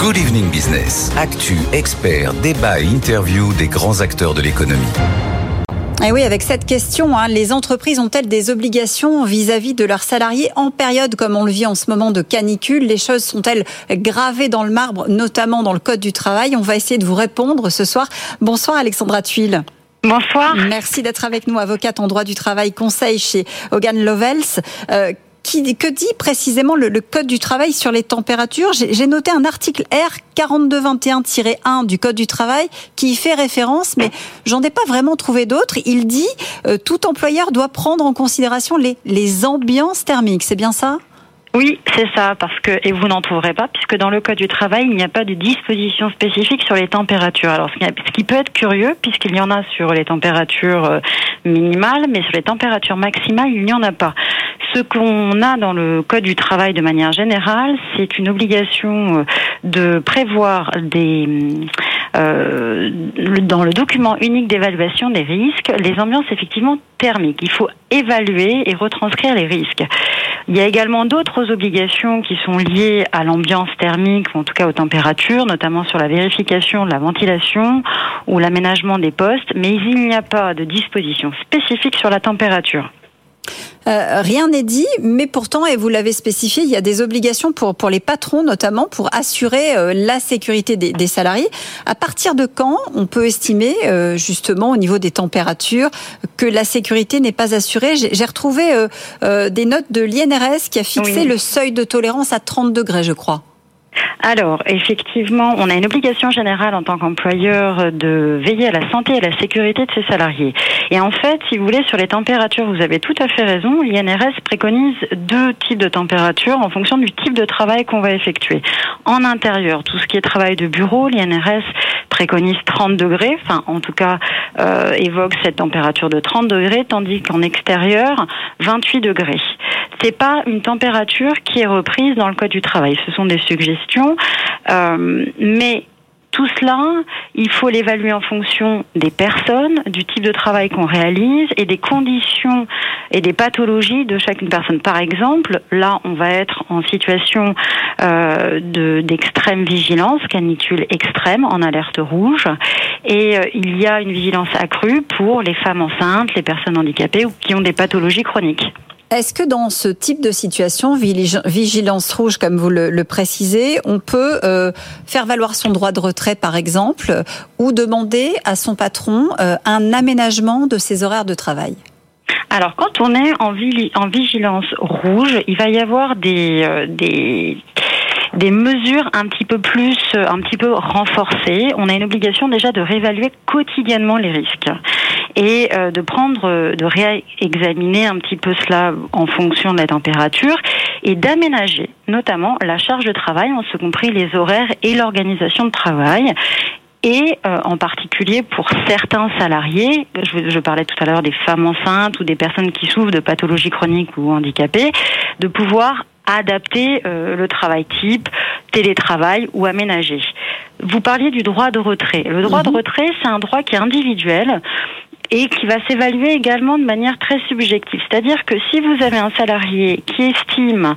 Good Evening Business. Actu, experts, débat et interview des grands acteurs de l'économie. Et eh oui, avec cette question, hein, les entreprises ont-elles des obligations vis-à-vis de leurs salariés en période comme on le vit en ce moment de canicule? Les choses sont-elles gravées dans le marbre, notamment dans le Code du travail? On va essayer de vous répondre ce soir. Bonsoir Alexandra Tuile. Bonsoir. Merci d'être avec nous, avocate en droit du travail, conseil chez Hogan Lovells. Euh, que dit précisément le, Code du travail sur les températures? J'ai noté un article R 4221-1 du Code du travail qui y fait référence, mais j'en ai pas vraiment trouvé d'autres. Il dit euh, tout employeur doit prendre en considération les, les ambiances thermiques. C'est bien ça? Oui, c'est ça, parce que et vous n'en trouverez pas, puisque dans le code du travail, il n'y a pas de disposition spécifique sur les températures. Alors, ce qui peut être curieux, puisqu'il y en a sur les températures euh, minimales, mais sur les températures maximales, il n'y en a pas. Ce qu'on a dans le code du travail de manière générale, c'est une obligation euh, de prévoir des euh, dans le document unique d'évaluation des risques, les ambiances effectivement thermiques. Il faut évaluer et retranscrire les risques. Il y a également d'autres obligations qui sont liées à l'ambiance thermique, ou en tout cas aux températures, notamment sur la vérification de la ventilation ou l'aménagement des postes, mais il n'y a pas de disposition spécifique sur la température. Euh, rien n'est dit, mais pourtant, et vous l'avez spécifié, il y a des obligations pour, pour les patrons, notamment pour assurer euh, la sécurité des, salariés. À partir de quand on peut estimer, euh, justement, au niveau des températures, que la sécurité n'est pas assurée? J'ai retrouvé des notes de l'INRS qui a fixé le seuil de tolérance à 30 degrés, je crois. Alors, effectivement, on a une obligation générale en tant qu'employeur de veiller à la santé et à la sécurité de ses salariés. Et en fait, si vous voulez, sur les températures, vous avez tout à fait raison. L'INRS préconise deux types de températures en fonction du type de travail qu'on va effectuer. En intérieur, tout ce qui est travail de bureau, l'INRS préconise 30 degrés, enfin en tout cas euh, évoque cette température de 30 degrés, tandis qu'en extérieur, 28 degrés. C'est pas une température qui est reprise dans le code du travail. Ce sont des suggestions, euh, mais tout cela, il faut l'évaluer en fonction des personnes, du type de travail qu'on réalise et des conditions et des pathologies de chacune personne. Par exemple, là, on va être en situation euh, d'extrême vigilance, canicule extrême, en alerte rouge, et euh, il y a une vigilance accrue pour les femmes enceintes, les personnes handicapées ou qui ont des pathologies chroniques. Est-ce que dans ce type de situation, vigilance rouge, comme vous le, précisez, on peut euh, faire valoir son droit de retrait, par exemple, ou demander à son patron euh, un aménagement de ses horaires de travail? Alors, quand on est en, vigilance rouge, il va y avoir des, euh, des, des mesures un petit peu plus, un petit peu renforcées. On a une obligation déjà de réévaluer quotidiennement les risques et euh, de prendre, euh, de réexaminer un petit peu cela en fonction de la température et d'aménager notamment la charge de travail, en ce compris les horaires et l'organisation de travail et euh, en particulier pour certains salariés, je, je parlais tout à l'heure des femmes enceintes ou des personnes qui souffrent de pathologies chroniques ou handicapées, de pouvoir adapter le travail type, télétravail ou aménager. Vous parliez du droit de retrait. Le droit de mhm. retrait, c'est un droit qui est individuel et qui va s'évaluer également de manière très subjective. C'est-à-dire que si vous avez un salarié qui estime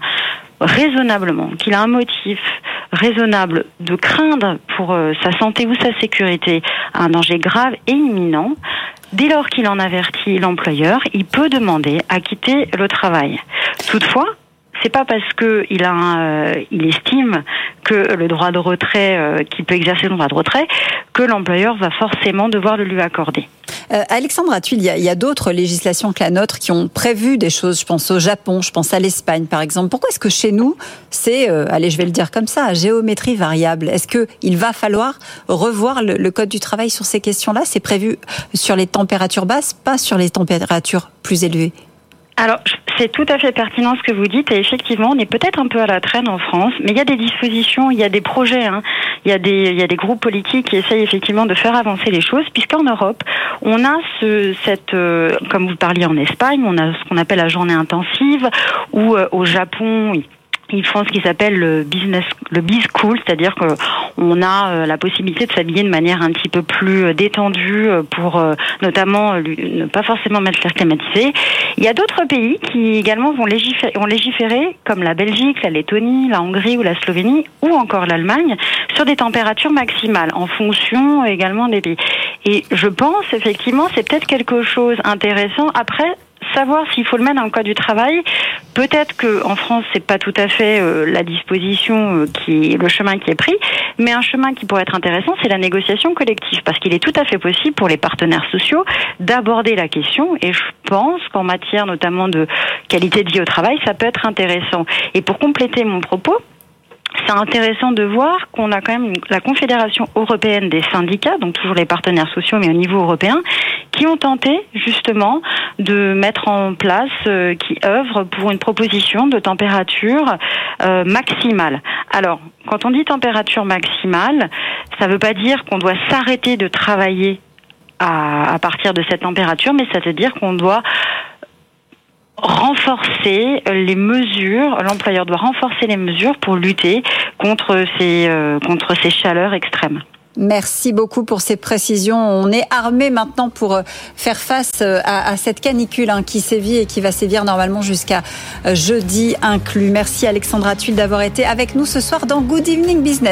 raisonnablement qu'il a un motif raisonnable de craindre pour euh, sa santé ou sa sécurité un danger grave et imminent, dès lors qu'il en avertit l'employeur, il peut demander à quitter le travail. Toutefois, c'est pas parce que il a euh, il estime que le droit de retrait, euh, qui peut exercer le droit de retrait, que l'employeur va forcément devoir le lui accorder. Euh, Alexandre il y a, il y a d'autres législations que la nôtre qui ont prévu des choses. Je pense au Japon, je pense à l'Espagne, par exemple. Pourquoi est-ce que chez nous, c'est, euh, allez, je vais le dire comme ça, géométrie variable? Est-ce que il va falloir revoir le, le code du travail sur ces questions-là? C'est prévu sur les températures basses, pas sur les températures plus élevées alors, c'est tout à fait pertinent ce que vous dites et effectivement, on est peut-être un peu à la traîne en France, mais il y a des dispositions, il y a des projets, hein. il, y a des, il des groupes politiques qui essayent effectivement de faire avancer les choses, puisqu'en Europe, on a ce, cette, euh, comme vous parliez en Espagne, on a ce qu'on appelle la journée intensive, ou euh, au Japon, ils font ce qui s'appelle le business, le biz cool, c'est-à-dire que on a euh, la possibilité de s'habiller de manière un petit peu plus euh, détendue euh, pour notamment ne pas forcément mettre l'air climatisé. Il y a d'autres pays qui également vont légiférer, comme la Belgique, la Lettonie, la Hongrie ou la Slovénie, ou encore l'Allemagne, sur des températures maximales en fonction également des pays. Et je pense effectivement c'est peut-être quelque chose intéressant. Après, savoir s'il faut le mettre dans le code du travail. Peut-être que en France, c'est pas tout à fait euh, la disposition euh, qui le chemin qui est pris, mais un chemin qui pourrait être intéressant, c'est la négociation collective, parce qu'il est tout à fait possible pour les partenaires sociaux d'aborder la question. Et je pense qu'en matière notamment de qualité de vie au travail, ça peut être intéressant. Et pour compléter mon propos, c'est intéressant de voir qu'on a quand même la Confédération européenne des syndicats, donc toujours les partenaires sociaux, mais au niveau européen, qui ont tenté justement de mettre en place, euh, qui œuvrent pour une proposition de température euh, maximale. Alors, quand on dit température maximale, ça ne veut pas dire qu'on doit s'arrêter de travailler à, à partir de cette température, mais ça veut dire qu'on doit renforcer les mesures, l'employeur doit renforcer les mesures pour lutter contre ces, euh, contre ces chaleurs extrêmes. Merci beaucoup pour ces précisions. On est armé maintenant pour euh, faire face euh, à, cette canicule hein, qui sévit et qui va sévir normalement jusqu'à jeudi inclus. Merci Alexandra Tuile d'avoir été avec nous ce soir dans Good Evening Business.